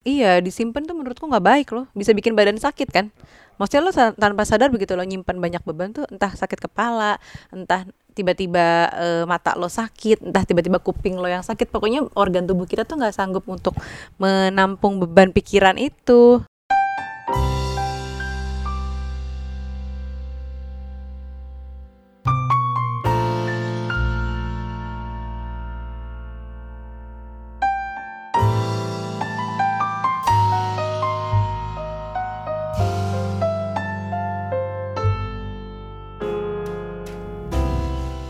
Iya, disimpan tuh menurutku nggak baik loh. Bisa bikin badan sakit kan. Maksudnya lo tanpa sadar begitu lo nyimpan banyak beban tuh entah sakit kepala, entah tiba-tiba eh, mata lo sakit, entah tiba-tiba kuping lo yang sakit. Pokoknya organ tubuh kita tuh nggak sanggup untuk menampung beban pikiran itu.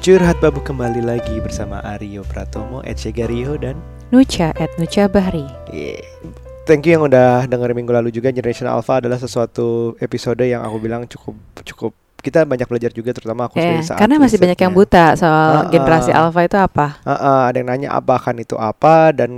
Curhat Babu kembali lagi bersama Aryo Pratomo, Gario dan Nucha at Nucha Bahri. yeah. Thank you yang udah dengerin minggu lalu juga Generation Alpha adalah sesuatu episode yang aku bilang cukup cukup kita banyak belajar juga terutama aku Eh, saat karena masih banyak yang buta soal Ah, generasi ah. alpha itu apa. Ah, ah, ada yang nanya apa kan itu apa dan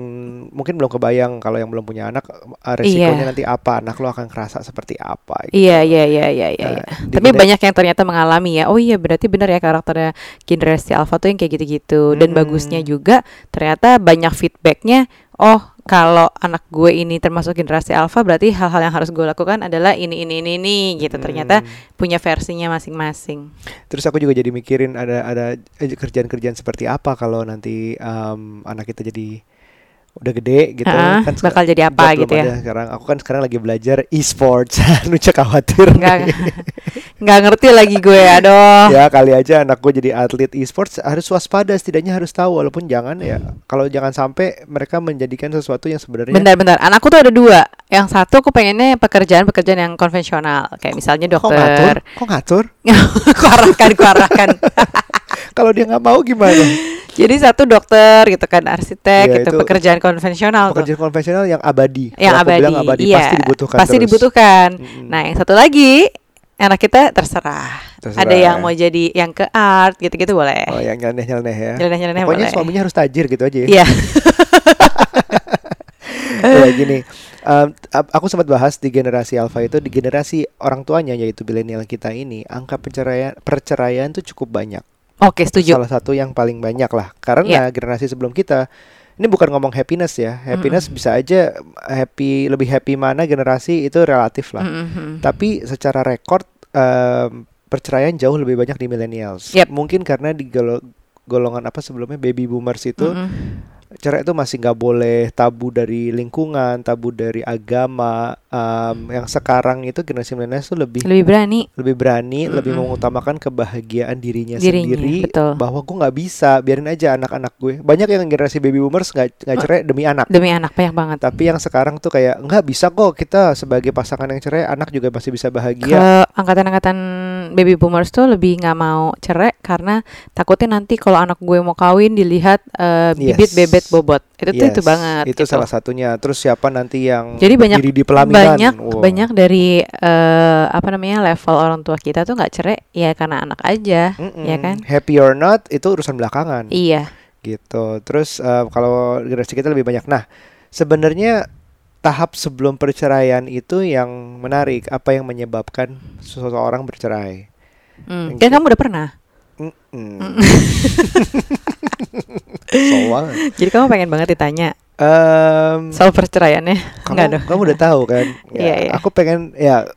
mungkin belum kebayang kalau yang belum punya anak ah, resikonya Iya. nanti apa anak lo akan kerasa seperti apa gitu. Iya, iya, iya, iya, iya. Nah, iya. Tapi beda- banyak yang ternyata mengalami ya. Oh iya, berarti benar ya karakternya generasi alpha tuh yang kayak gitu-gitu. Dan Mm-mm. bagusnya juga ternyata banyak feedbacknya. Oh, kalau anak gue ini termasuk generasi alpha, berarti hal-hal yang harus gue lakukan adalah ini, ini, ini, ini, gitu. Ternyata Hmm. punya versinya masing-masing. Terus aku juga jadi mikirin ada ada eh, kerjaan-kerjaan seperti apa kalau nanti em, anak kita jadi udah gede gitu Ah, seka- bakal jadi apa gitu ya? sekarang aku kan sekarang lagi belajar e-sports Nuca khawatir Nggak, nih. Nggak ngerti lagi gue, aduh. ya kali aja anak gue jadi atlet e-sports harus waspada setidaknya harus tahu walaupun jangan ya kalau jangan sampai mereka menjadikan sesuatu yang sebenarnya Bentar-bentar, anakku tuh ada dua. Yang satu aku pengennya pekerjaan-pekerjaan yang konvensional, kayak misalnya kok ngatur dokter. kok ngatur kuarahkan, kuarahkan. kalau dia nggak mau gimana Jadi satu dokter gitu kan, arsitek Iya, gitu, itu pekerjaan konvensional tuh. pekerjaan konvensional yang abadi Yang abadi, bilang abadi iya, pasti dibutuhkan pasti terus. dibutuhkan. Mm-mm. Nah, yang satu lagi anak kita terserah. Terserah, Ada yang ya. mau jadi yang ke art gitu-gitu boleh. oh yang nyeleneh-nyeleneh ya Nyeleneh-nyeleneh pokoknya boleh. suaminya harus tajir gitu aja ya Iya. ya gini um, aku sempat bahas di generasi alpha itu di generasi orang tuanya yaitu milenial kita ini angka perceraian perceraian tuh cukup banyak Oke, setuju. salah satu yang paling banyak lah karena Iya. generasi sebelum kita ini bukan ngomong happiness ya happiness bisa aja happy lebih happy mana generasi itu relatif lah Mm-mm. tapi secara rekor em, perceraian jauh lebih banyak di millennials Yep. mungkin karena di golo- golongan apa sebelumnya baby boomers itu Mm-mm. Cerai itu masih nggak boleh tabu dari lingkungan, tabu dari agama. em, yang sekarang itu generasi milenial itu lebih Lebih berani. lebih berani, lebih Mm-mm. mengutamakan kebahagiaan dirinya, Dirinya, sendiri. betul. Bahwa gue nggak bisa, biarin aja anak-anak gue. Banyak yang generasi baby boomers nggak nggak cerai demi anak. Demi anak banyak banget. Tapi yang sekarang tuh kayak nggak bisa kok kita sebagai pasangan yang cerai, anak juga masih bisa bahagia. ke angkatan-angkatan baby boomers tuh lebih nggak mau cerai karena takutnya nanti kalau anak gue mau kawin dilihat eh, bibit Yes. bebet bobot itu tuh Yes, itu banget Itu gitu. salah satunya. Terus siapa nanti yang Jadi banyak- di pelaminan? banyak Wow. banyak dari eh, apa namanya level orang tua kita tuh nggak cerai ya karena anak aja Mm-mm. ya kan Happy or not itu urusan belakangan. iya gitu. Terus eh, kalau generasi kita lebih banyak. Nah, sebenarnya tahap sebelum perceraian itu yang menarik. Apa yang menyebabkan seseorang bercerai? Hmm. Kan you. kamu udah pernah Mm-mm. Soal. jadi kamu pengen banget ditanya Em, soal perceraiannya kamu, Nggak dong. kamu udah tahu kan? Ya, Iya, iya. Aku pengen ya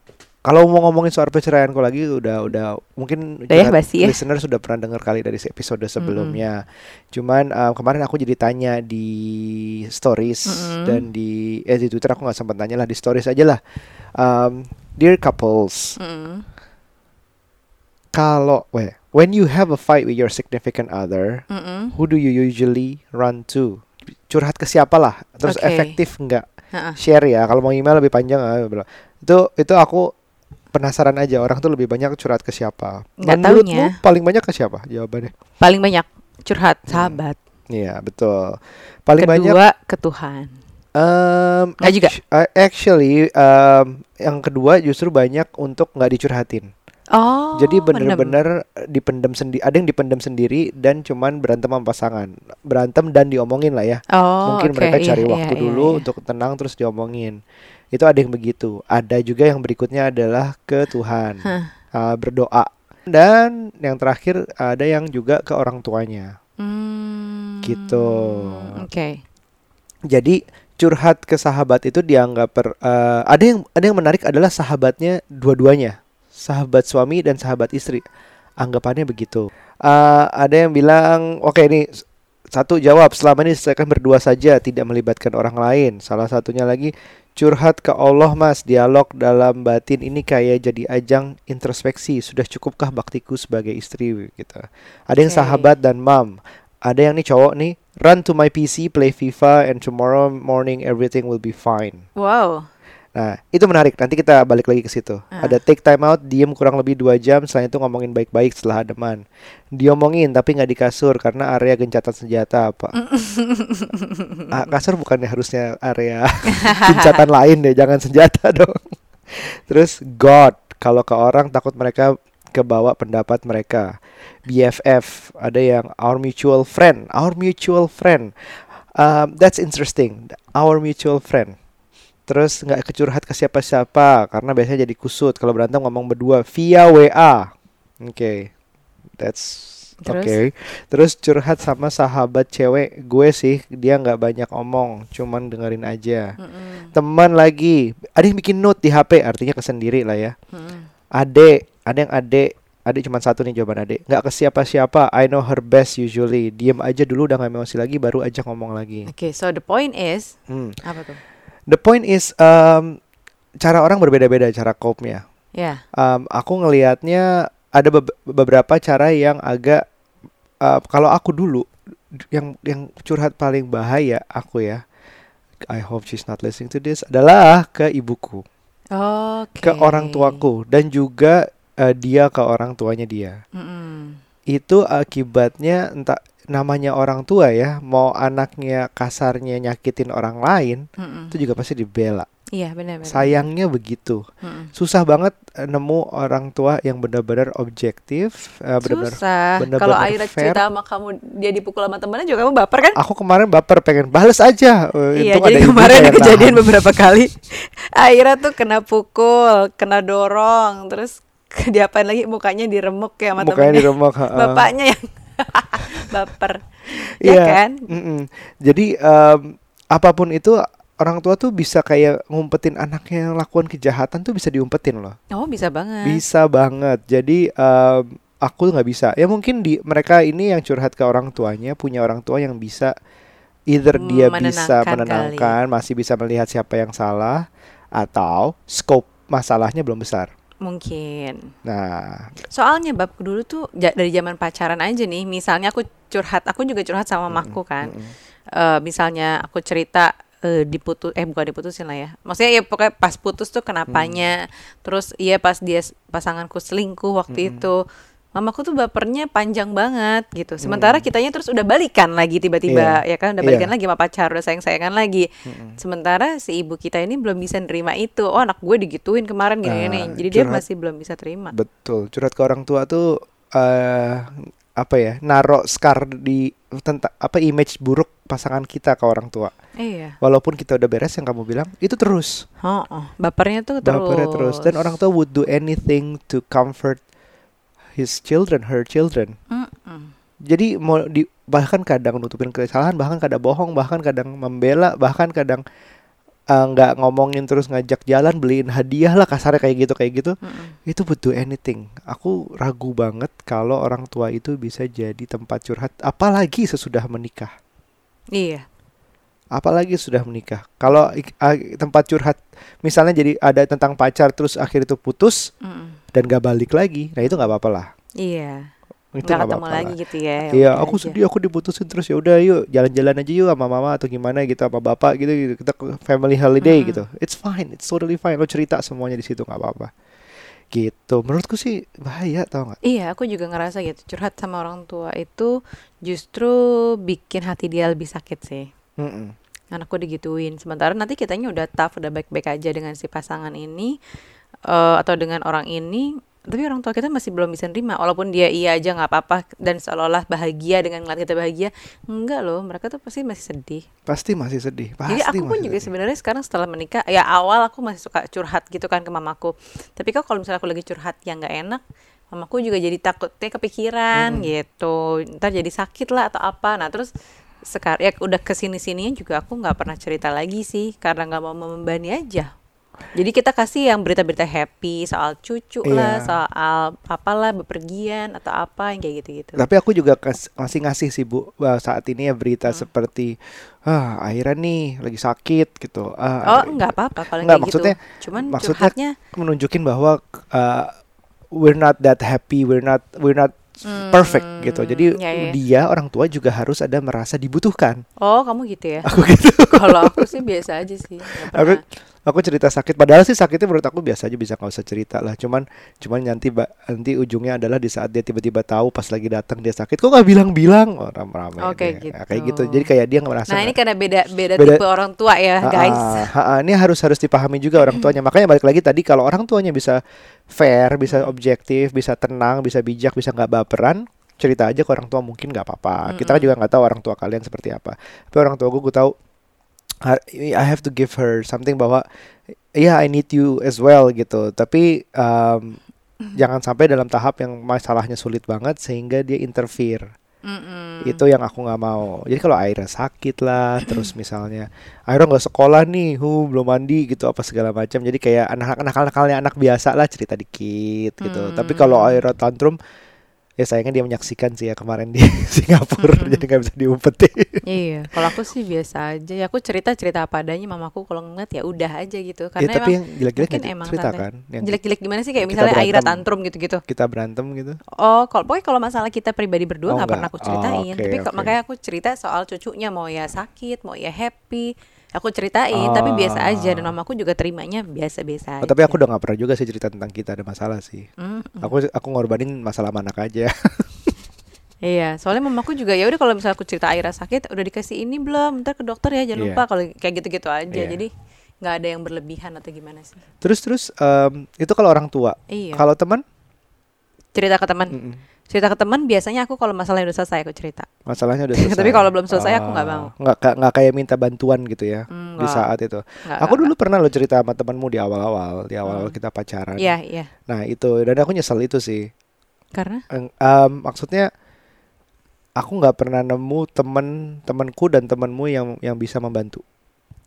kalau mau ngomongin soal perceraianku lagi udah udah mungkin Udah ya, basi ya. listener sudah pernah dengar kali dari episode sebelumnya. Cuman em, kemarin aku jadi tanya di stories Mm-mm. dan di eh di Twitter aku nggak sempat tanya lah di stories aja lah. Em, dear couples, Mm. kalau weh, when you have a fight with your significant other, Mm-mm. who do you usually run to? Curhat ke siapa lah? Terus Oke. efektif nggak? Share ya kalau mau email lebih panjang ah, itu itu aku penasaran aja orang tuh lebih banyak curhat ke siapa. Nggak menurutmu taunya. paling banyak ke siapa jawabannya? Paling banyak curhat sahabat. Iya betul. Paling banyak kedua ke Tuhan. Um, Nggak juga? actu- actually um, yang kedua justru banyak untuk nggak dicurhatin. Oh jadi bener-bener dipendam sendiri ada yang dipendam sendiri dan cuman berantem sama pasangan. Berantem dan diomongin lah ya. Oh, mungkin oke, mereka iya, cari iya, waktu iya, dulu iya. untuk tenang terus diomongin itu ada yang begitu. Ada juga yang berikutnya adalah ke Tuhan. Uh, berdoa. Dan yang terakhir ada yang juga ke orang tuanya. Hmm, Gitu. Oke. jadi curhat ke sahabat itu dianggap per, eh, ada yang ada yang menarik adalah sahabatnya dua-duanya. Sahabat suami dan sahabat istri. Anggapannya begitu. Eh, ada yang bilang oke ini s- satu jawab. Selama ini saya akan berdua saja tidak melibatkan orang lain. Salah satunya lagi curhat ke Allah mas. Dialog dalam batin ini kayak jadi ajang introspeksi. Sudah cukupkah baktiku sebagai istri? Gitu. Ada yang sahabat dan mam. Ada yang nih cowok nih run to my PC play FIFA and tomorrow morning everything will be fine. Wow. Nah, itu menarik. Nanti kita balik lagi ke situ. Ah. Ada take time out, diem kurang lebih dua jam. Selain itu ngomongin baik-baik setelah ademan. Diomongin tapi nggak di kasur karena area gencatan senjata apa. ah, kasur bukannya harusnya area gencatan lain deh, jangan senjata dong. Terus God, kalau ke orang takut mereka kebawa pendapat mereka. BFF, ada yang our mutual friend, our mutual friend. Um, that's interesting, our mutual friend. Terus nggak kecurhat ke siapa-siapa karena biasanya jadi kusut kalau berantem ngomong berdua via WA. Oke, that's Terus? oke. Terus curhat sama sahabat cewek gue sih dia nggak banyak omong, cuman dengerin aja. Mm-mm. Teman lagi, ada yang bikin note di HP, artinya kesendiri lah ya. Mm-mm. Ade, ada yang ade, ade cuma satu nih jawaban ade. Nggak ke siapa-siapa, I know her best usually. Diem aja dulu udah nggak emosi lagi, baru aja ngomong lagi. Oke, so the point is Hmm. apa tuh? The point is, um, cara orang berbeda-beda cara cope-nya. Ya. Um, aku ngelihatnya ada beb- beberapa cara yang agak, uh, kalau aku dulu, yang yang curhat paling bahaya aku ya. I hope she's not listening to this adalah ke ibuku. Oke. ke orang tuaku dan juga eh, dia ke orang tuanya dia. Mm-mm. Itu akibatnya entah namanya orang tua ya, mau anaknya kasarnya nyakitin orang lain, Mm-mm. itu juga pasti dibela. Iya benar-benar. Sayangnya begitu. Mm-mm. Susah banget eh, nemu orang tua yang benar-benar objektif, eh, benar-benar Susah. bener-bener Kalau Aira fair. cerita sama kamu dia dipukul sama temennya juga kamu baper kan? Aku kemarin baper pengen bales aja. Eh, Iya, jadi ada kemarin yang kejadian nahan. beberapa kali. Aira tuh kena pukul, kena dorong, terus diapain lagi mukanya diremuk ya sama Mukanya temennya. diremuk. Bapaknya yang baper. Ya Iya, kan? mm-mm. Jadi em, apa pun itu orang tua tuh bisa kayak ngumpetin anaknya yang lakukan kejahatan tuh bisa diumpetin loh. Oh, bisa banget. Bisa banget. Jadi em, aku nggak bisa. Ya mungkin di mereka ini yang curhat ke orang tuanya punya orang tua yang bisa either dia bisa Menenangkan menenangkan, masih bisa melihat siapa yang salah atau scope masalahnya belum besar. Mungkin. Nah, Soalnya bab dulu tuh dari zaman pacaran aja nih, misalnya aku curhat, aku juga curhat sama mamaku kan. mm-mm. Eh, misalnya aku cerita eh, diputus eh bukan diputusin lah ya. Maksudnya ya pokoknya pas putus tuh kenapanya. Terus iya pas dia pasanganku selingkuh waktu itu. Mamaku tuh bapernya panjang banget gitu. Sementara kitanya terus udah balikan lagi tiba-tiba ya kan udah balikan lagi sama pacar, udah sayang-sayangan lagi. Sementara si ibu kita ini belum bisa nerima itu. Oh, anak gue digituin kemarin gini-gini. Ah, Jadi dia curhat. masih belum bisa terima. Betul, curhat ke orang tua tuh eh apa ya, narok scar di tentang apa image buruk pasangan kita ke orang tua. Iya. Walaupun kita udah beres yang kamu bilang, itu terus. Oh, oh. bapernya tuh terus. Bapernya terus. Dan orang tua would do anything to comfort his children, her children. Mm-mm. Jadi mau di bahkan kadang nutupin kesalahan, bahkan kadang bohong, bahkan kadang membela, bahkan kadang eh, nggak ngomongin terus ngajak jalan, beliin hadiah lah kasarnya kayak gitu kayak gitu Mm-mm. itu would do anything. Aku ragu banget kalau orang tua itu bisa jadi tempat curhat, apalagi sesudah menikah. Iya. Apalagi sudah menikah. Kalau a- tempat curhat, misalnya jadi ada tentang pacar terus akhir itu putus Mm-mm. dan gak balik lagi, nah itu nggak apa-apa lah. Iya. Itu Nggak nggak ketemu apa-apa lagi lah. gitu ya. ya Iya, aku aja. sedih, aku diputusin terus ya udah yuk jalan-jalan aja yuk sama mama atau gimana gitu sama bapak gitu, gitu. kita family holiday Mm-mm. gitu. It's fine, it's totally fine. Lo cerita semuanya di situ nggak apa-apa. Gitu. Menurutku sih bahaya tau nggak? Iya, aku juga ngerasa gitu. Curhat sama orang tua itu justru bikin hati dia lebih sakit sih. Mm-mm. Anakku digituin. Sementara nanti kitanya udah tough, udah baik-baik aja dengan si pasangan ini eh, atau dengan orang ini. Tapi orang tua kita masih belum bisa nerima. Walaupun dia iya aja nggak apa-apa dan seolah-olah bahagia dengan ngeliat kita bahagia. Enggak loh, mereka tuh pasti masih sedih. Pasti masih sedih. Pasti Jadi aku pun juga sebenarnya sekarang setelah menikah, ya awal aku masih suka curhat gitu kan ke mamaku. Tapi kok kalau misalnya aku lagi curhat yang nggak enak, mamaku juga jadi takutnya kepikiran gitu. Ntar jadi sakit lah atau apa. Nah terus sekarang ya udah ke sini sininya juga aku nggak pernah cerita lagi sih karena nggak mau membebani aja jadi kita kasih yang berita-berita happy soal cucu lah Iya. soal apalah bepergian atau apa yang kayak gitu-gitu Tapi aku juga kas- masih ngasih sih Bu Wah, saat ini ya berita Hmm. seperti ah akhirnya nih lagi sakit gitu. oh Ah, nggak apa-apa kalau Nggak, kayak maksudnya- gitu cuman maksudnya menunjukin bahwa uh, we're not that happy, we're not we're not perfect Hmm, gitu. Jadi ya, ya. dia orang tua juga harus ada merasa dibutuhkan. oh kamu gitu ya Aku gitu. kalau aku sih biasa aja sih Aku. Aku cerita sakit padahal sih sakitnya menurut aku biasa aja bisa nggak usah cerita lah cuman cuman nanti nanti ujungnya adalah di saat dia tiba-tiba tahu pas lagi datang dia sakit kok nggak bilang-bilang orang ramai deh. gitu. Nah, kayak gitu jadi kayak dia nggak merasa nah ini karena beda beda, Beda- tipe orang tua ya Ah, guys ah, ah, ah, ini harus harus dipahami juga orang tuanya. Makanya balik lagi tadi kalau orang tuanya bisa fair, bisa objektif, bisa tenang, bisa bijak, bisa nggak baperan, cerita aja ke orang tua mungkin nggak apa-apa. Kita kan juga nggak tahu orang tua kalian seperti apa. Tapi orang tua gue gue tahu ha- I have to give her something bahwa ya I need you as well gitu. Tapi um, jangan sampai dalam tahap yang masalahnya sulit banget sehingga dia interfere Mm-mm. itu yang aku nggak mau jadi kalau Aira sakit lah terus misalnya Aira nggak sekolah nih hu belum mandi gitu apa segala macam jadi kayak anak-anak anak biasa lah cerita dikit gitu tapi kalau. Aira tantrum ya sayangnya dia menyaksikan sih ya kemarin di Singapura jadi nggak bisa diumpetin Iya, kalau aku sih biasa aja. Ya aku cerita cerita apa adanya. Mamaku kalau ngeliat ya udah aja gitu. ya Karena tapi emang yang jelek-jelek emang cerita tante. kan yang jelek-jelek gimana sih kayak misalnya Aira berantem. tantrum gitu-gitu. kita berantem gitu Oh, kalau pokoknya kalau masalah kita pribadi berdua Oh, nggak pernah nggak. aku ceritain. Oh, oke, Tapi oke. makanya aku cerita soal cucunya mau ya sakit, mau ya happy. Aku ceritain, tapi biasa aja dan Ah. mamaku juga terimanya biasa-biasa Oh, aja. tapi aku udah nggak pernah juga sih cerita tentang kita ada masalah sih Mm, aku aku ngorbanin masalah anak aja Iya, soalnya mamaku juga ya udah kalau misalnya aku cerita Aira sakit, udah dikasih ini belum? Ntar ke dokter ya, jangan Iya. lupa kalau kayak gitu-gitu aja. Iya. Jadi nggak ada yang berlebihan atau gimana sih? terus terus em, itu kalau orang tua Iya. kalau teman cerita ke teman. mm-mm. Cerita ke teman biasanya aku kalau masalahnya udah selesai aku cerita. masalahnya udah selesai. Tapi kalau belum selesai, aku nggak Ah, mau. Nggak nggak kayak minta bantuan gitu ya Hmm, di saat itu. Nggak, aku dulu pernah lo cerita sama temanmu di awal-awal, di awal-awal Hmm. kita pacaran. Iya, iya. Nah itu dan aku nyesel itu sih. Karena em, maksudnya aku nggak pernah nemu temen temanku dan temanmu yang yang bisa membantu.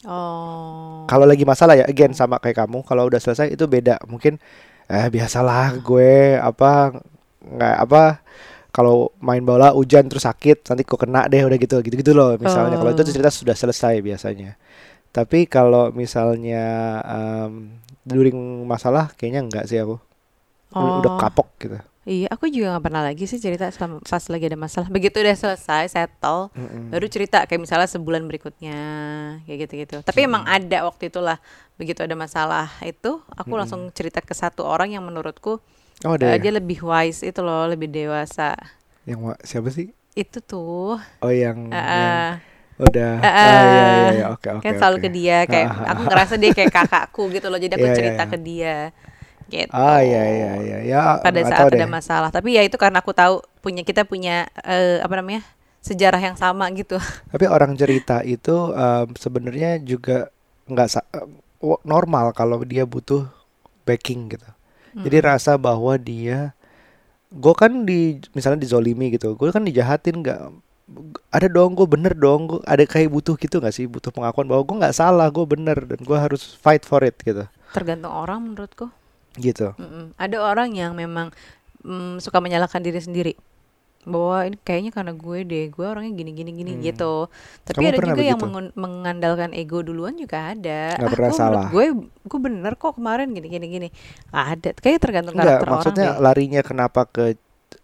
oh. Kalau lagi masalah ya, again sama kayak kamu. Kalau udah selesai itu beda. Mungkin eh biasalah gue apa nggak apa kalau main bola hujan terus sakit nanti kok kena deh udah gitu gitu gitu loh misalnya kalau itu Oh. cerita sudah selesai biasanya tapi kalau misalnya em, during masalah kayaknya enggak sih aku udah, udah Oh. kapok gitu Iya, aku juga nggak pernah lagi sih cerita selama pas lagi ada masalah. Begitu udah selesai, settle, Mm-mm. baru cerita kayak misalnya sebulan berikutnya, kayak gitu-gitu. Tapi emang ada waktu itulah, begitu ada masalah itu, aku Mm-mm. langsung cerita ke satu orang yang menurutku oh ada eh, ya? dia lebih wise itu loh, lebih dewasa. yang wa- siapa sih Itu tuh, oh yang, eh, yang eh, udah eh, ah, iya iya iya oke oke kan selalu oke. ke dia, kayak Ah, ah, aku ngerasa dia kayak kakakku gitu loh, jadi aku Iya, iya, cerita iya. ke dia, gitu. ah iya iya iya ya pada saat ada deh. masalah. Tapi ya itu karena aku tahu punya kita punya eh, apa namanya sejarah yang sama gitu. Tapi orang cerita itu em, sebenarnya juga nggak normal kalau dia butuh backing gitu. Jadi Mm-mm. rasa bahwa dia, gue kan di misalnya dizolimi gitu, gue kan dijahatin nggak ada dong gue bener dong gue ada kayak butuh gitu nggak sih butuh pengakuan bahwa gue nggak salah gue bener dan gue harus fight for it gitu tergantung orang menurutku. gitu Mm-mm. Ada orang yang memang mm, suka menyalahkan diri sendiri bahwa ini kayaknya karena gue deh, gue orangnya gini gini gini Hmm. gitu. Tapi Kamu ada juga yang begitu? mengun- mengandalkan ego duluan juga ada. Nggak ah, pernah gue menurut salah. gue gue bener kok kemarin gini gini gini. Ada, kayak tergantung Enggak, karakter maksudnya orang deh. larinya kenapa ke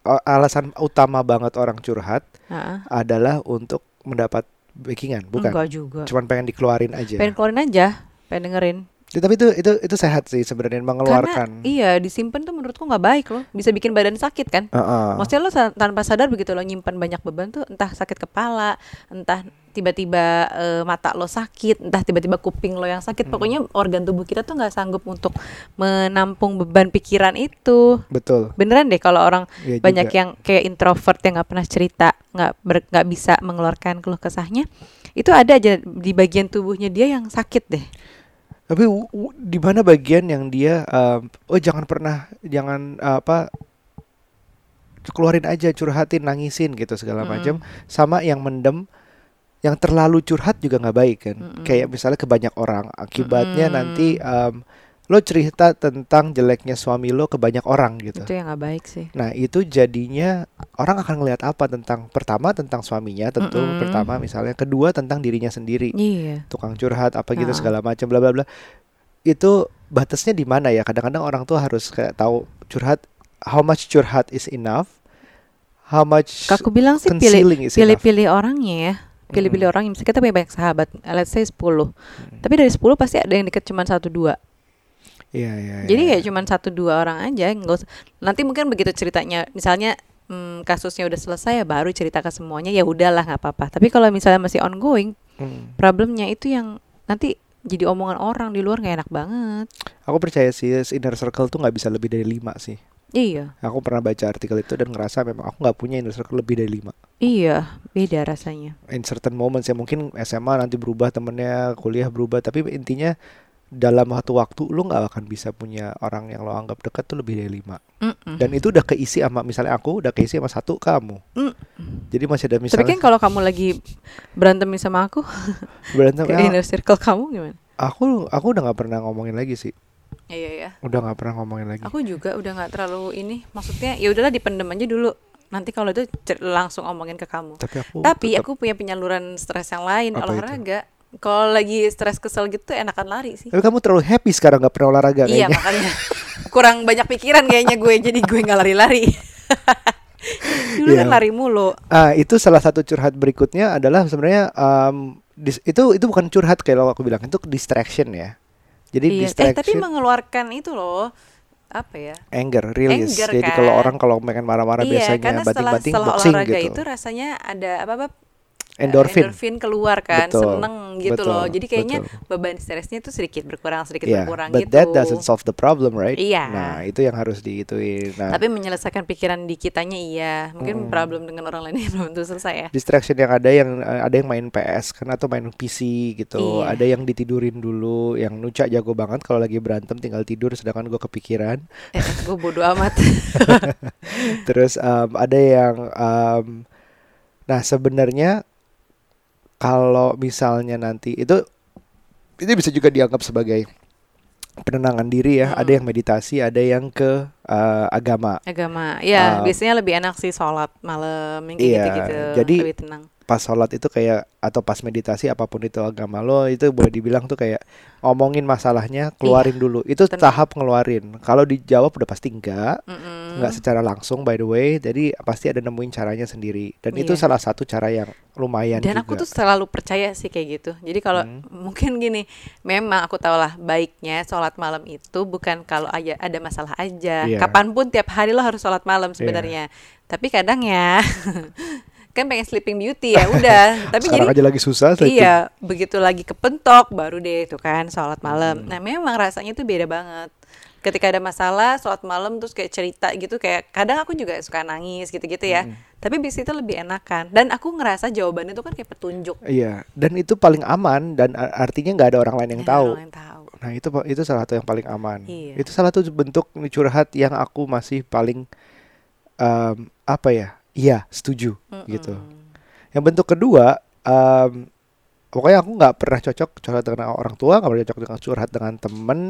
a- alasan utama banget orang curhat Ah, adalah untuk mendapat backingan bukan Enggak juga. cuman pengen dikeluarin aja Pengen keluarin aja, pengen dengerin. Ya, tapi itu itu itu sehat sih sebenarnya mengeluarkan. Karena iya disimpan tuh menurutku nggak baik loh. Bisa bikin badan sakit kan? Heeh. Maksudnya lo tanpa sadar begitu lo nyimpan banyak beban tuh entah sakit kepala, entah tiba-tiba eh, mata lo sakit, entah tiba-tiba kuping lo yang Hmm. sakit. Pokoknya organ tubuh kita tuh nggak sanggup untuk menampung beban pikiran itu. Betul. Beneran deh kalau orang Iya banyak juga. yang kayak introvert yang nggak pernah cerita, nggak nggak bisa mengeluarkan keluh kesahnya, itu ada aja di bagian tubuhnya dia yang sakit deh. Tapi di mana bagian yang dia em, oh jangan pernah jangan eh, apa keluarin aja curhatin nangisin gitu segala macam sama yang mendem yang terlalu curhat juga nggak baik kan. Kayak misalnya ke banyak orang, akibatnya Mm-mm. nanti em, lo cerita tentang jeleknya suami lo ke banyak orang gitu. Itu yang nggak baik sih. Nah itu jadinya orang akan ngelihat apa tentang pertama tentang suaminya tentu Mm-mm. pertama misalnya kedua tentang dirinya sendiri Iya. tukang curhat apa gitu Ah. segala macam bla bla bla itu batasnya di mana ya kadang-kadang orang tuh harus kayak tahu curhat how much curhat is enough how much Aku bilang sih pilih pilih-pilih orangnya ya. Pilih-pilih orangnya. Misalnya kita punya banyak sahabat, let's say 10. Tapi dari 10 pasti ada yang deket cuma satu dua. Iya iya. Jadi iya. kayak cuma satu dua orang aja, nggak usah. Nanti mungkin begitu ceritanya, misalnya hmm, kasusnya udah selesai ya baru cerita ke semuanya ya udahlah nggak apa-apa. Tapi kalau misalnya masih ongoing, Hmm. problemnya itu yang nanti jadi omongan orang di luar nggak enak banget. Aku percaya sih inner circle tuh nggak bisa lebih dari lima sih. Iya, Aku pernah baca artikel itu dan ngerasa memang aku nggak punya inner circle lebih dari lima. iya, beda rasanya. In certain moments ya mungkin SMA nanti berubah temennya, kuliah berubah, tapi intinya dalam satu waktu lu nggak akan bisa punya orang yang lo anggap dekat tuh lebih dari lima. Mm-mm. Dan itu udah keisi sama misalnya aku udah keisi sama satu kamu. Mm. Jadi masih ada Tapi misalnya kan kalau kamu lagi berantem sama aku, berantem ke inner circle kamu gimana? aku aku udah nggak pernah ngomongin lagi sih. Iya ya. Udah nggak pernah ngomongin lagi. Aku juga udah nggak terlalu ini. Maksudnya ya udahlah dipendem aja dulu. Nanti kalau itu langsung omongin ke kamu. Tapi aku Tapi aku punya penyaluran stres yang lain, Apa itu? Kalau lagi stres kesel gitu enakan lari sih. Tapi kamu terlalu happy sekarang nggak pernah olahraga Iya kayaknya. makanya kurang banyak pikiran kayaknya gue jadi gue nggak lari-lari. Dulu Iya. kan lari mulu. Ah, itu salah satu curhat berikutnya adalah sebenarnya dis- itu itu bukan curhat kayak lo aku bilang itu distraction ya. Jadi Iya. Eh distraction tapi mengeluarkan itu loh apa ya? anger, release. Anger, Jadi kalau kan? orang kalau pengen marah-marah iya, biasanya banting-banting setelah boxing olahraga gitu. itu rasanya ada apa apa endorfin. endorfin keluar kan, Betul, seneng gitu betul, loh. Jadi kayaknya betul. beban stresnya itu sedikit berkurang, sedikit Yeah, berkurang but gitu. that doesn't solve the problem, right? Iya. Nah, itu yang harus diituin. Nah, Tapi menyelesaikan pikiran di kitanya iya. Mungkin problem dengan orang lain belum tentu selesai ya. distraction yang ada yang eh, ada yang main PS kan atau main PC gitu. Iya. Ada yang ditidurin dulu, yang Nuca jago banget kalau lagi berantem tinggal tidur sedangkan gue kepikiran. Eh, gue bodo amat. Terus em, ada yang em, nah sebenarnya kalau misalnya nanti itu ini bisa juga dianggap sebagai penenangan diri ya. Ada Mm. yang meditasi, ada yang ke eh, agama. Agama. Ya, Um, biasanya lebih enak sih sholat malam yang Iya, gitu-gitu. jadi- lebih tenang. Pas sholat itu kayak atau pas meditasi apa pun itu agama lo itu boleh dibilang tuh kayak ngomongin masalahnya, keluarin dulu. Itu Tenang. tahap ngeluarin. Kalau dijawab udah pasti enggak. Mm-mm. nggak secara langsung by the way jadi pasti ada nemuin caranya sendiri dan itu Iya. salah satu cara yang lumayan Dan juga aku tuh selalu percaya sih kayak gitu. Jadi kalau Hmm. mungkin gini, memang aku tahu lah baiknya sholat malam itu bukan kalau aja ada masalah aja. Iya. Kapan pun tiap hari lo harus sholat malam sebenarnya. Tapi kadang ya kan pengen sleeping beauty ya udah. Tapi sekarang jadi aja lagi susah sleeping. Iya, begitu lagi kepentok baru deh itu kan sholat malam. Hmm. Nah memang rasanya tuh beda banget. Ketika ada masalah sholat malam terus kayak cerita gitu kayak kadang aku juga suka nangis gitu-gitu ya. Hmm. Tapi bis itu lebih enakan. Dan aku ngerasa jawabannya itu kan kayak petunjuk. iya dan itu paling aman dan artinya nggak ada orang lain yang ada tahu orang yang tahu. nah itu itu salah satu yang paling aman Iya. itu salah satu bentuk curhat yang aku masih paling em, apa ya iya setuju gitu Mm-mm. yang bentuk kedua em, pokoknya aku nggak pernah cocok curhat dengan orang tua nggak pernah cocok dengan curhat dengan temen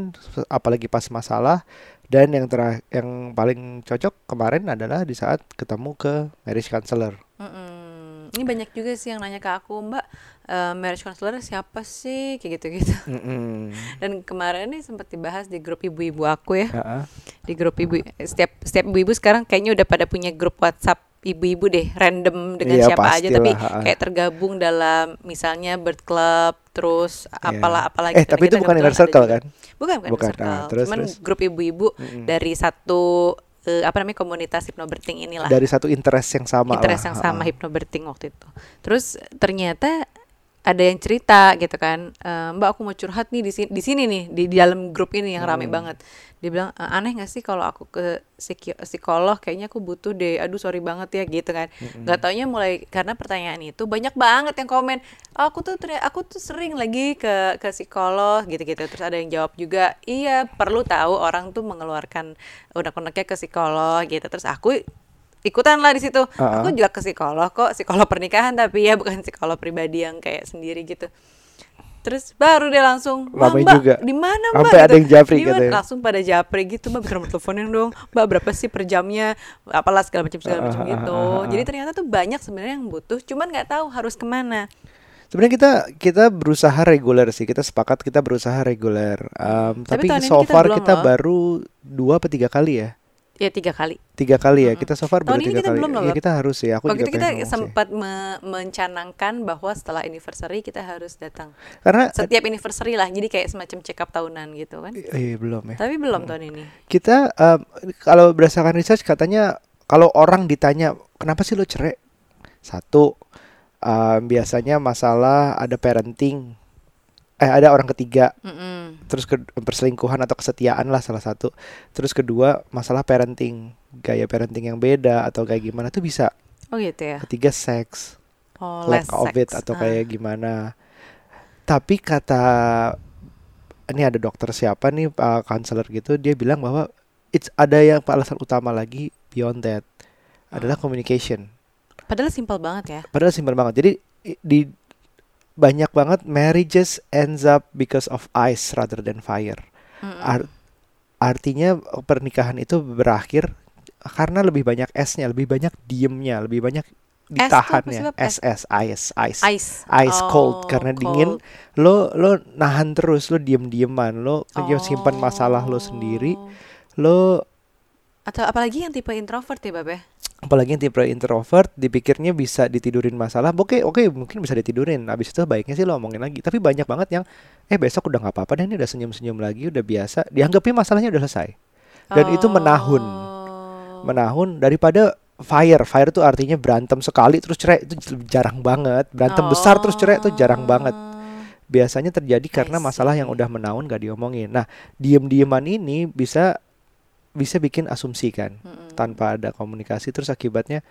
apalagi pas masalah dan yang terakhir yang paling cocok kemarin adalah di saat ketemu ke marriage counselor Mm-mm. Ini banyak juga sih yang nanya ke aku, Mbak, eh, marriage counselor siapa sih? Kayak gitu-gitu. Mm-mm. Dan kemarin nih sempat dibahas di grup ibu-ibu aku ya. Ha-ha. di grup ibu setiap setiap ibu-ibu sekarang kayaknya udah pada punya grup WhatsApp ibu-ibu deh random dengan Iya, siapa aja tapi kayak tergabung dalam misalnya bird club terus apalah apalagi eh tapi itu bukan inner circle kan bukan bukan, Bukan, inner circle ah, terus, cuman terus. grup ibu-ibu Mm-mm. dari satu eh, apa namanya komunitas hypnobirthing inilah dari satu interest yang sama interest lah. yang sama hypnobirthing waktu itu. Terus ternyata ada yang cerita gitu kan, "Eh, Mbak aku mau curhat nih di sini, di sini nih di, di dalam grup ini yang rame Hmm. banget. Dia bilang "Eh, aneh gak sih kalau aku ke psiki- psikolog, kayaknya aku butuh deh. Aduh sorry banget ya gitu kan. Gak taunya mulai karena pertanyaan itu banyak banget yang komen. "Oh, aku tuh ternyata- aku tuh sering lagi ke ke psikolog gitu-gitu. Terus ada yang jawab juga, iya perlu tahu orang tuh mengeluarkan unek-uneknya ke psikolog gitu. Terus aku ikutan lah di situ. Uh-uh. Aku juga ke psikolog kok, psikolog pernikahan tapi ya bukan psikolog pribadi yang kayak sendiri gitu. Terus baru dia langsung, "Wah, Ramai Mbak, juga. di mana Mbak?" Sampai ada yang japri "Di mana?" katanya. Langsung pada japri gitu, "Mbak bisa nomor teleponnya dong. Mbak berapa sih per jamnya?" Apalah segala macam segala macam Uh, uh, uh, gitu. uh, uh. Jadi ternyata tuh banyak sebenarnya yang butuh, cuman nggak tahu harus ke mana. Sebenarnya kita kita berusaha reguler sih. Kita sepakat kita berusaha reguler. Um, Tapi tapi so kita far kita loh. baru dua atau tiga kali ya. Ya tiga kali. Tiga kali ya. Kita so far Tahun ini tiga kita kali. belum loh, ya kita harus ya. Aku Waktu juga itu kita sempat me- mencanangkan bahwa setelah anniversary kita harus datang. Karena Setiap anniversary lah, jadi kayak semacam check up tahunan gitu kan. eh, belum ya. Tapi belum tahun ini. Kita um, kalau berdasarkan research katanya kalau orang ditanya kenapa sih lo cerai? Satu um, biasanya masalah ada parenting. Eh ada orang ketiga Mm-mm. terus ke perselingkuhan atau kesetiaan lah salah satu terus kedua masalah parenting gaya parenting yang beda atau kayak gimana tuh bisa Oh gitu ya. ketiga seks Oh, lack of it sex. atau Ah. kayak gimana tapi kata ini ada dokter siapa nih uh, counselor gitu dia bilang bahwa it's ada yang alasan utama lagi beyond that adalah communication Padahal simpel banget ya. padahal simpel banget jadi di banyak banget marriages ends up because of ice rather than fire. Ar- artinya pernikahan itu berakhir karena lebih banyak esnya, lebih banyak diemnya, lebih banyak ditahannya. Es es ice ice Ice. ice Oh, cold karena dingin. cold. Lo lo nahan terus, lo diem dieman, lo lo simpan masalah lo sendiri, Oh. lo Atau apalagi yang tipe introvert ya, Bab ya? apalagi yang tipe introvert dipikirnya bisa ditidurin masalah. Oke oke mungkin bisa ditidurin. Habis itu baiknya sih lo omongin lagi. Tapi banyak banget yang eh besok udah nggak apa-apa deh ini udah senyum senyum lagi udah biasa. Dianggapnya masalahnya udah selesai. Dan itu menahun. Oh. menahun daripada fire. Fire tuh artinya berantem sekali terus cerai. Itu jarang banget. Berantem besar terus cerai itu jarang banget. Oh. biasanya terjadi karena masalah yang udah menahun gak diomongin. Nah diem dieman ini bisa bisa bikin asumsi kan Mm-mm. tanpa ada komunikasi terus akibatnya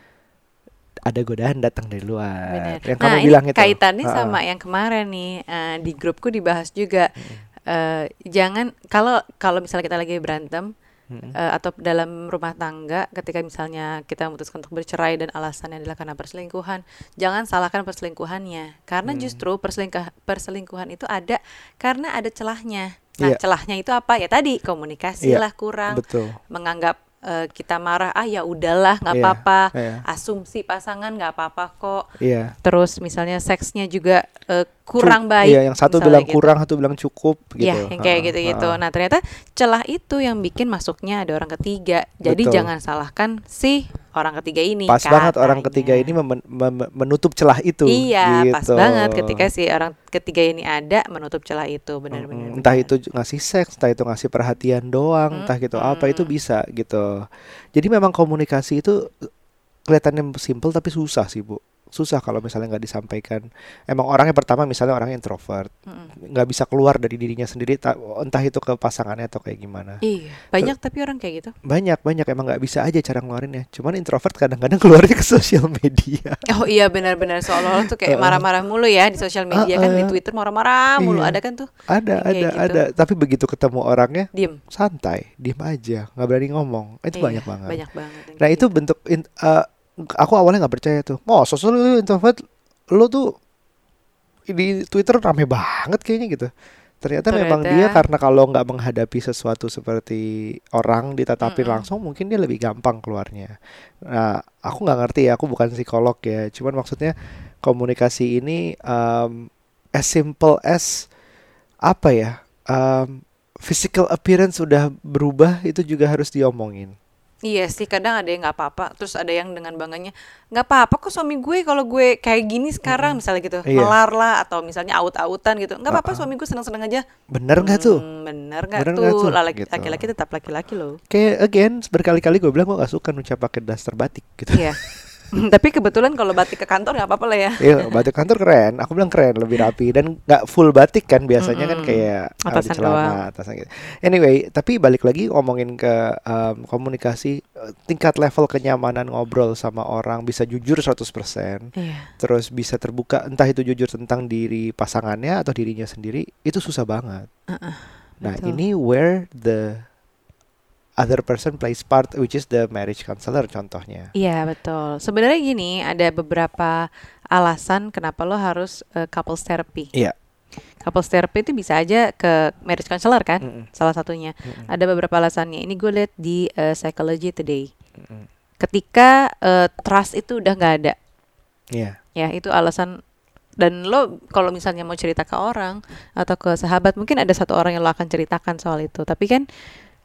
ada godaan datang dari luar Benar. yang nah, kamu ini bilang itu kaitannya Ha-ha. sama yang kemarin nih eh, di grupku dibahas juga. Eh, jangan kalau kalau misalnya kita lagi berantem Mm-mm. eh, atau dalam rumah tangga ketika misalnya kita memutuskan untuk bercerai dan alasannya adalah karena perselingkuhan, jangan salahkan perselingkuhannya karena Hmm. justru perselingkuh perselingkuhan itu ada karena ada celahnya. Nah, Iya. celahnya itu apa? Ya tadi komunikasi Iya, lah kurang, betul menganggap eh, kita marah, ah ya udahlah nggak Iya, apa-apa, iya. asumsi pasangan nggak apa-apa kok. iya Terus misalnya seksnya juga eh, kurang Cu- baik. iya yang satu bilang gitu. kurang satu bilang cukup gitu Ya, yang kayak gitu-gitu. Nah, ternyata celah itu yang bikin masuknya ada orang ketiga. Jadi Betul. jangan salahkan si orang ketiga ini. pas banget orang katanya. ketiga ini mem- mem- menutup celah itu Iya, pas gitu. banget ketika si orang ketiga ini ada menutup celah itu, benar-benar. Mm, entah itu ngasih seks entah itu ngasih perhatian doang entah gitu apa itu bisa gitu jadi memang komunikasi itu kelihatannya simple tapi susah sih bu susah kalau misalnya nggak disampaikan emang orangnya pertama misalnya orang introvert nggak bisa keluar dari dirinya sendiri ta- entah itu ke pasangannya atau kayak gimana Iya, banyak tapi orang kayak gitu. banyak banyak emang nggak bisa aja cara ngeluarinnya cuman introvert kadang-kadang keluarnya ke sosial media Oh iya benar-benar soal-soal tuh kayak marah-marah mulu ya di sosial media kan di. Twitter marah-marah mulu Iya. ada kan tuh ada ada gitu. ada tapi begitu ketemu orangnya diem. santai diem aja nggak berani ngomong itu Iya, banyak banget Banyak banget. Nah kayak itu gitu. bentuk in- eh, aku awalnya nggak percaya tuh. Oh, sosok lu introvert, lu tuh di Twitter rame banget kayaknya gitu. Ternyata, memang Ternyata- dia karena kalau nggak menghadapi sesuatu seperti orang ditatapi Mm-mm. langsung, mungkin dia lebih gampang keluarnya. Nah, aku nggak ngerti ya, aku bukan psikolog ya. Cuman maksudnya komunikasi ini um, as simple as apa ya? Um, physical appearance udah berubah itu juga harus diomongin. Iya sih kadang ada yang nggak apa-apa terus ada yang dengan bangganya nggak apa-apa kok suami gue kalau gue kayak gini sekarang misalnya gitu Iya. melar lah atau misalnya aut-autan gitu nggak apa-apa Uh-uh. suami gue seneng-seneng aja Bener nggak tuh? Hmm, bener nggak tuh, nggak? Laki- Gitu. laki-laki tetap laki-laki loh kayak again berkali-kali gue bilang gue gak suka nucap pakai daster batik gitu. iya tapi kebetulan kalau batik ke kantor nggak apa-apa lah ya Iya, batik kantor keren. Aku bilang keren, lebih rapi dan nggak full batik kan biasanya kan kayak Atasan celana, atasan gitu. Anyway, tapi balik lagi ngomongin ke um, komunikasi eh, tingkat level kenyamanan ngobrol sama orang bisa jujur 100%, iya terus bisa terbuka entah itu jujur tentang diri pasangannya atau dirinya sendiri, itu susah banget. Uh-uh, Nah, betul. ini where the other person plays part which is the marriage counselor contohnya. Iya betul. Sebenarnya gini, ada beberapa alasan kenapa lo harus uh, couples therapy. Iya. Couples therapy itu bisa aja ke marriage counselor kan, Mm-mm. salah satunya. Mm-mm. Ada beberapa alasannya. Ini gue lihat di uh, Psychology Today. Mm-mm. Ketika uh, trust itu udah nggak ada, Iya. ya itu alasan. Dan lo kalau misalnya mau cerita ke orang atau ke sahabat, mungkin ada satu orang yang lo akan ceritakan soal itu. Tapi kan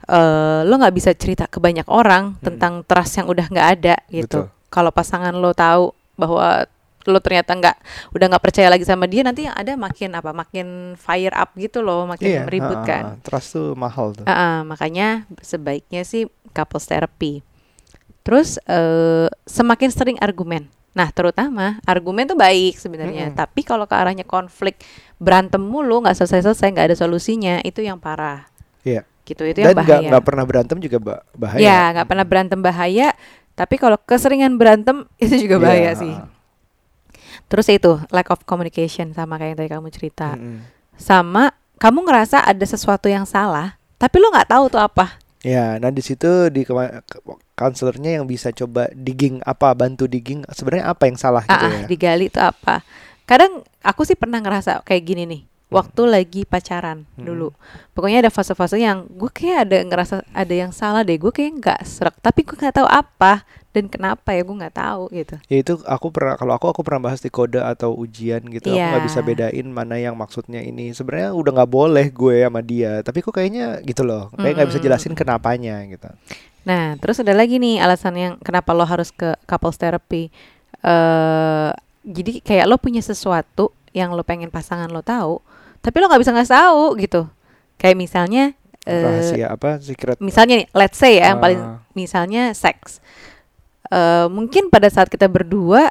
eh, lo nggak bisa cerita ke banyak orang tentang trust yang udah nggak ada gitu. Kalau pasangan lo tahu bahwa lo ternyata nggak udah nggak percaya lagi sama dia, nanti yang ada makin apa? Makin fire up gitu loh, makin Iya. ribut kan. ha. Trust tuh mahal tuh. Ah, ah, makanya sebaiknya sih couples therapy. Terus eh, semakin sering argumen. Nah, terutama argumen tuh baik sebenarnya, Mm-mm. tapi kalau ke arahnya konflik berantem mulu nggak selesai-selesai nggak ada solusinya, itu yang parah. Gitu itu Dan yang bahaya. nggak pernah berantem juga ba- bahaya. Ya, nggak pernah berantem bahaya, tapi kalau keseringan berantem itu juga bahaya Iya, sih. ha, ha. Terus itu lack of communication sama kayak yang tadi kamu cerita. Mm-mm. Sama kamu ngerasa ada sesuatu yang salah, tapi lo nggak tahu tuh apa. Ya, nah di situ di counselornya yang bisa coba digging apa, bantu digging sebenarnya apa yang salah gitu Ah, ah, ya. digali itu apa? Kadang aku sih pernah ngerasa kayak gini nih. Waktu lagi pacaran Hmm. dulu, pokoknya ada fase-fase yang gue kayak ada ngerasa ada yang salah deh. Gue kayak nggak serak, tapi gue nggak tahu apa dan kenapa ya gue nggak tahu gitu. Ya itu aku pernah kalau aku aku pernah bahas di kode atau ujian gitu aku nggak Iya. bisa bedain mana yang maksudnya ini sebenarnya udah nggak boleh gue sama dia tapi kok kayaknya gitu loh kayak nggak bisa Mm-mm. jelasin kenapanya gitu Nah, terus ada lagi nih alasan yang kenapa lo harus ke couples therapy. eh jadi kayak lo punya sesuatu yang lo pengen pasangan lo tahu, tapi lo nggak bisa ngasih tahu gitu. Kayak misalnya, eh, rahasia apa secret misalnya nih, let's say ya, yang paling Ah. misalnya seks. Eh mungkin pada saat kita berdua,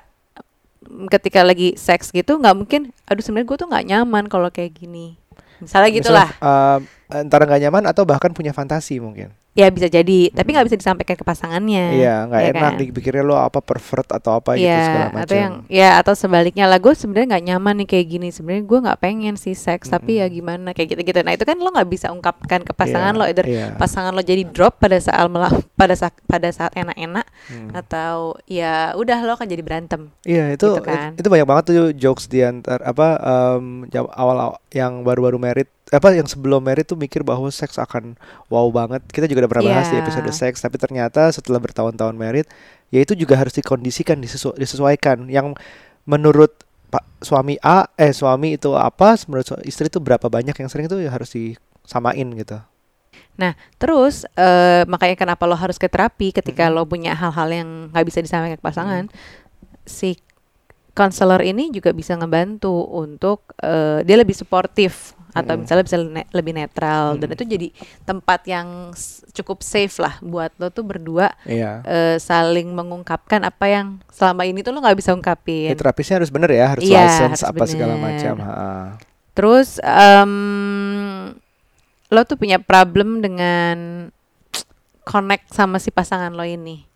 ketika lagi seks gitu, nggak mungkin. Aduh sebenarnya gue tuh nggak nyaman kalau kayak gini. Misalnya gitulah. Misalnya, eh, antara nggak nyaman atau bahkan punya fantasi mungkin Ya bisa jadi, tapi nggak bisa disampaikan ke pasangannya. iya nggak ya enak kan? dipikirnya lo apa pervert atau apa gitu Iya, segala atau macam yang ya atau sebaliknya lah gue sebenarnya nggak nyaman nih kayak gini sebenarnya gue nggak pengen sih seks tapi ya gimana kayak gitu gitu nah itu kan lo nggak bisa ungkapkan ke pasangan Iya, lo either iya. pasangan lo jadi drop pada saat mela- pada saat pada saat enak-enak Hmm. atau ya udah lo akan jadi berantem Iya itu Gitu kan. itu banyak banget tuh jokes di antar apa em, jam awal yang baru-baru merit apa yang sebelum merit tuh mikir bahwa seks akan wow banget kita juga udah pernah bahas di Iya. episode seks tapi ternyata setelah bertahun-tahun merit ya itu juga harus dikondisikan disesu- disesuaikan yang menurut pak suami A eh suami itu apa menurut istri itu berapa banyak yang sering itu ya harus disamain gitu nah terus eh, makanya kenapa lo harus ke terapi ketika Mm-mm. lo punya hal-hal yang nggak bisa disampaikan ke pasangan si konselor ini juga bisa ngebantu untuk eh, dia lebih suportif atau Mm-mm. misalnya bisa ne- lebih netral dan Mm. itu jadi tempat yang cukup safe lah buat lo tuh berdua iya eh, saling mengungkapkan apa yang selama ini tuh lo nggak bisa Ya, ungkapin. terapisnya harus bener ya harus Iya, license harus apa segala bener. macam ha. Terus em, lo tuh punya problem dengan connect sama si pasangan lo ini.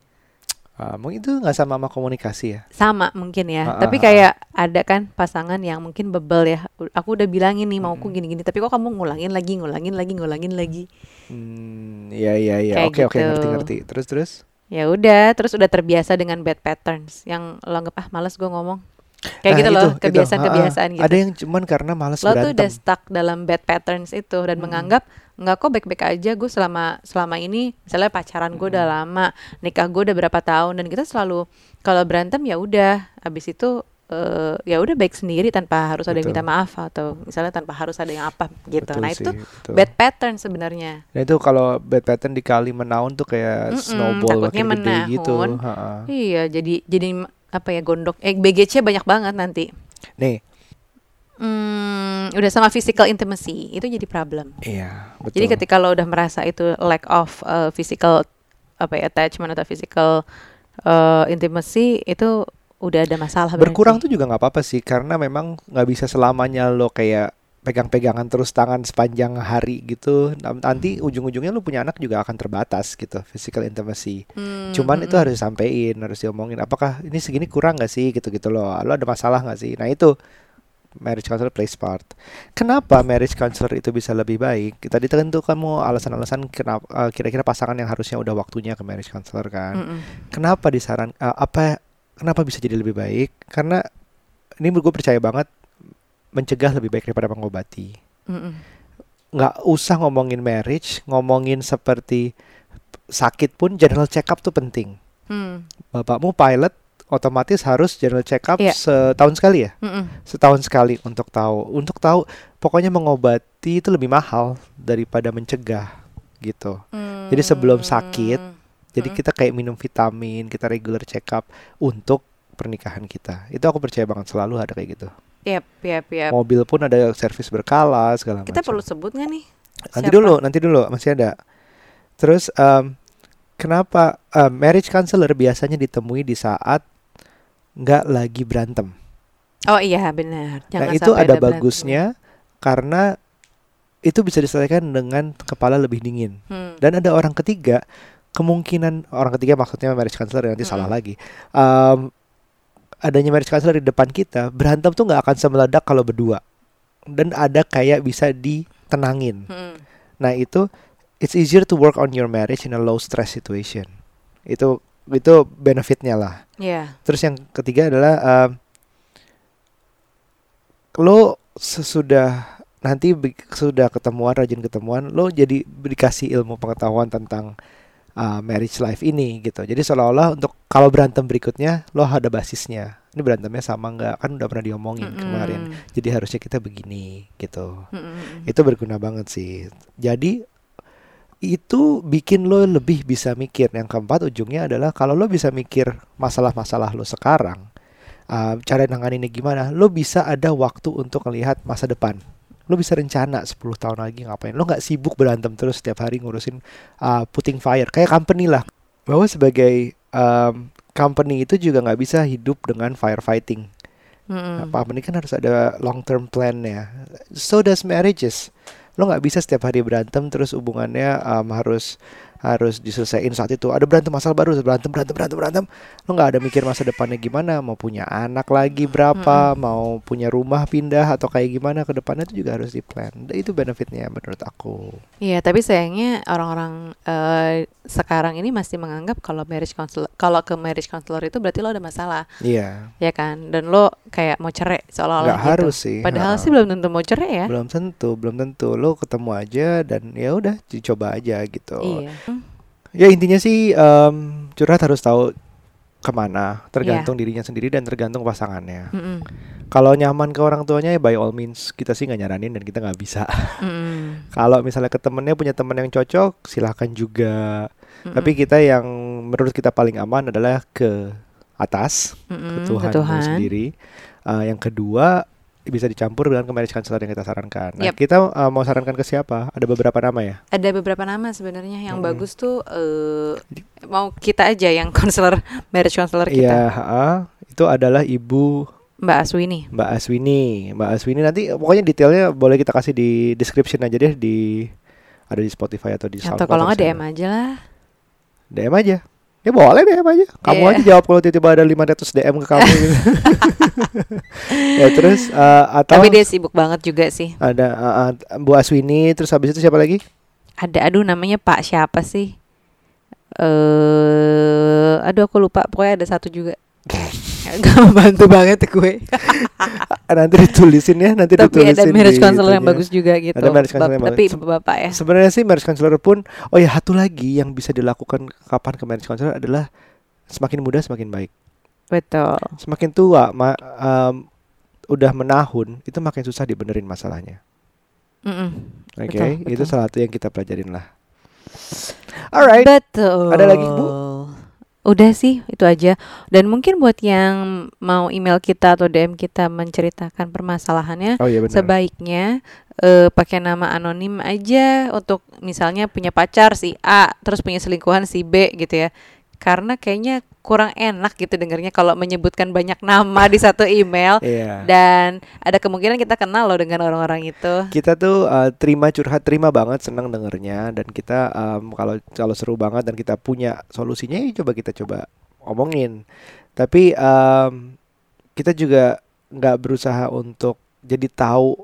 Ah, mungkin itu nggak sama sama komunikasi ya sama mungkin ya Ah, tapi ah, ah, kayak ada kan pasangan yang mungkin bebel ya aku udah bilangin nih mauku Mm-mm. gini-gini tapi kok kamu ngulangin lagi ngulangin lagi ngulangin lagi Hmm, iya iya iya. Kayak Oke oke gitu. ngerti ngerti. Terus terus. ya udah terus udah terbiasa dengan bad patterns yang lo anggap ah males gue ngomong kayak Nah, gitu itu, loh kebiasaan-kebiasaan Ha-ha. gitu Ada yang cuman karena malas lo tuh berantem. udah stuck dalam bad patterns itu dan Mm-mm. menganggap nggak kok baik-baik aja. Gue selama selama ini misalnya pacaran gue udah lama nikah gue udah berapa tahun dan kita selalu kalau berantem ya udah. Habis itu eh, ya udah baik sendiri tanpa harus ada yang minta maaf atau misalnya tanpa harus ada yang apa gitu. Betul nah sih, itu betul. bad pattern sebenarnya. Nah itu kalau bad pattern dikali menaun tuh kayak Mm-mm, snowball takutnya makin gede gitu. Ha-ha. iya jadi jadi apa ya gondok. Eh BGC banyak banget nanti. Nih, Hmm, udah sama physical intimacy itu jadi problem iya betul. Jadi ketika lo udah merasa itu lack of uh, physical apa ya attachment atau physical uh, intimacy itu udah ada masalah berkurang berarti. tuh juga nggak apa-apa sih karena memang nggak bisa selamanya lo kayak pegang-pegangan terus tangan sepanjang hari gitu. Nanti ujung-ujungnya lo punya anak juga akan terbatas gitu physical intimacy. Hmm, Cuman hmm, itu hmm. harus disampaikan, harus diomongin. Apakah ini segini kurang nggak sih gitu-gitu loh? Lo ada masalah nggak sih? Nah itu marriage counselor plays part. Kenapa marriage counselor itu bisa lebih baik? Tadi tentu kamu alasan-alasan kenapa uh, kira-kira pasangan yang harusnya udah waktunya ke marriage counselor kan. Mm-mm. Kenapa disaran uh, apa kenapa bisa jadi lebih baik? Karena ini gue percaya banget mencegah lebih baik daripada mengobati. Mm-mm. Nggak usah ngomongin marriage, ngomongin seperti sakit pun general check up tuh penting. Hmm. Bapakmu pilot otomatis harus general check up Iya. setahun sekali ya? Mm-mm. setahun sekali untuk tahu untuk tahu pokoknya mengobati itu lebih mahal daripada mencegah gitu Jadi sebelum sakit, Hmm. jadi Mm. kita kayak minum vitamin kita regular check up untuk pernikahan kita itu aku percaya banget selalu ada kayak gitu Yap, yap, yap. mobil pun ada servis berkala segala Kita macam perlu sebut nggak nih? nanti siapa? dulu nanti dulu masih ada terus em, kenapa em, marriage counselor biasanya ditemui di saat nggak lagi berantem Oh iya benar. Jangan nah itu ada berantem. bagusnya karena itu bisa diselesaikan dengan kepala lebih dingin Hmm. dan ada orang ketiga kemungkinan orang ketiga maksudnya marriage counselor nanti salah Mm-mm. lagi Em, adanya marriage counselor di depan kita berantem tuh nggak akan semeledak kalau berdua dan ada kayak bisa ditenangin Hmm. nah itu it's easier to work on your marriage in a low stress situation itu itu benefitnya lah Iya. Terus yang ketiga adalah um, lo sesudah nanti sudah ketemuan rajin ketemuan lo jadi dikasih ilmu pengetahuan tentang uh, marriage life ini gitu. Jadi seolah-olah untuk kalau berantem berikutnya lo ada basisnya. Ini berantemnya sama nggak? Kan udah pernah diomongin Mm-mm. kemarin. Jadi harusnya kita begini gitu. Mm-mm. Itu berguna banget sih. Jadi itu bikin lo lebih bisa mikir. Yang keempat ujungnya adalah kalau lo bisa mikir masalah-masalah lo sekarang, uh, cara nanganinnya gimana, lo bisa ada waktu untuk melihat masa depan. Lo bisa rencana 10 tahun lagi ngapain. Lo nggak sibuk berantem terus setiap hari ngurusin uh, putting fire. Kayak company lah. Bahwa sebagai um, company itu juga nggak bisa hidup dengan firefighting. Mm-mm. Apa-apa ini kan harus ada long term plan-nya. So does marriages. Lo nggak bisa setiap hari berantem terus hubungannya um, harus harus diselesaikan saat itu. Ada berantem masalah baru, berantem berantem berantem berantem. Lo nggak ada mikir masa depannya gimana, mau punya anak lagi berapa, mau punya rumah pindah atau kayak gimana ke depannya itu juga harus di plan. Itu benefitnya menurut aku. Iya, tapi sayangnya orang-orang eh, sekarang ini masih menganggap kalau marriage counselor, kalau ke marriage counselor itu berarti lo ada masalah, Iya, ya kan? Dan lo kayak mau cerai seolah-olah gitu. harus sih. Padahal ha. sih belum tentu mau cerai ya. belum tentu, belum tentu. Lo ketemu aja dan ya udah dicoba aja gitu. Iya. Ya intinya sih em, curhat harus tahu ke mana, tergantung dirinya sendiri dan tergantung pasangannya. Mm-mm. Kalau nyaman ke orang tuanya ya by all means kita sih nggak nyaranin dan kita nggak bisa. Mm-mm. Kalau misalnya ke temennya punya temen yang cocok silahkan juga. Mm-mm. Tapi kita yang menurut kita paling aman adalah ke atas ke Mm-mm, Tuhan, ke Tuhan. sendiri. Eh, yang kedua bisa dicampur dengan ke marriage counselor yang kita sarankan. Nah Yep. kita eh, mau sarankan ke siapa? Ada beberapa nama ya. Ada beberapa nama sebenarnya yang Mm-mm. bagus tuh eh, mau kita aja yang konselor marriage counselor Iya, kita, ha-ha. itu adalah ibu Mbak Aswini. Mbak Aswini, Mbak Aswini nanti pokoknya detailnya boleh kita kasih di description aja deh di ada di Spotify atau di Atau SoundCloud kalau nggak atau DM aja lah. DM aja. Ya boleh DM aja. Kamu Iya. aja jawab kalau tiba-tiba ada 500 DM ke kamu gitu. ya terus eh, atau Tapi dia sibuk banget juga sih. ada eh, eh, Bu Aswini terus habis itu siapa lagi? Ada aduh namanya Pak siapa sih? Eh aduh aku lupa. Pokoknya ada satu juga. Gak membantu banget gue. Nanti ditulisin ya, nanti Tapi ditulisin ada marriage di counselor yang bagus juga gitu. Ada marriage counselor yang tapi bagus. bapak ya. Sebenarnya sih marriage counselor pun oh ya satu lagi yang bisa dilakukan kapan ke marriage counselor adalah semakin muda semakin baik. Betul. Semakin tua ma em, udah menahun itu makin susah dibenerin masalahnya. Mm-mm. Oke, Betul, itu betul. salah satu yang kita pelajarin lah. Alright. Betul. Ada lagi, Bu? Udah sih, itu aja. Dan mungkin buat yang mau email kita atau DM kita menceritakan permasalahannya, Oh iya benar. sebaiknya eh, pakai nama anonim aja untuk misalnya punya pacar si A, terus punya selingkuhan si B gitu ya. Karena kayaknya kurang enak gitu dengarnya kalau menyebutkan banyak nama di satu email Iya. dan ada kemungkinan kita kenal loh dengan orang-orang itu. Kita tuh uh, terima curhat, terima banget, senang dengernya dan kita um, kalau kalau seru banget dan kita punya solusinya ya coba kita coba omongin. Tapi um, kita juga nggak berusaha untuk jadi tahu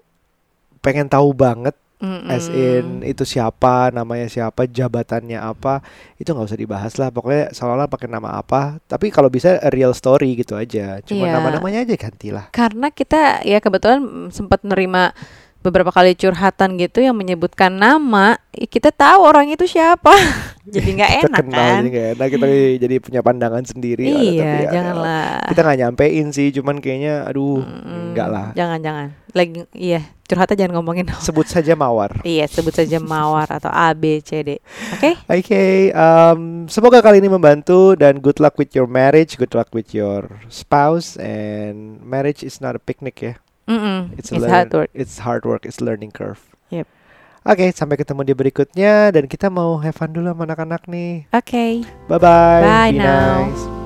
pengen tahu banget Mm-mm. as in itu siapa namanya siapa jabatannya apa itu nggak usah dibahas lah pokoknya seolah-olah pakai nama apa tapi kalau bisa real story gitu aja cuma Iya. nama-namanya aja gantilah karena kita ya kebetulan sempat nerima beberapa kali curhatan gitu yang menyebutkan nama kita tahu orang itu siapa. Jadi nggak enak kenal kan? jadi nggak enak kita jadi punya pandangan sendiri iya tapi ya, janganlah. Kita nggak nyampein sih cuman kayaknya aduh Mm, enggak lah. jangan jangan. Lagi iya curhatnya jangan ngomongin sebut saja mawar. Iya sebut saja mawar atau A B C D. Oke? Oke, um, semoga kali ini membantu dan good luck with your marriage, good luck with your spouse, and marriage is not a picnic ya. Mm-mm. It's, it's a hard work It's hard work, it's learning curve. Yep. Oke, sampai ketemu di berikutnya dan kita mau have fun dulu sama anak-anak nih. oke Bye bye. Bye Be now. nice.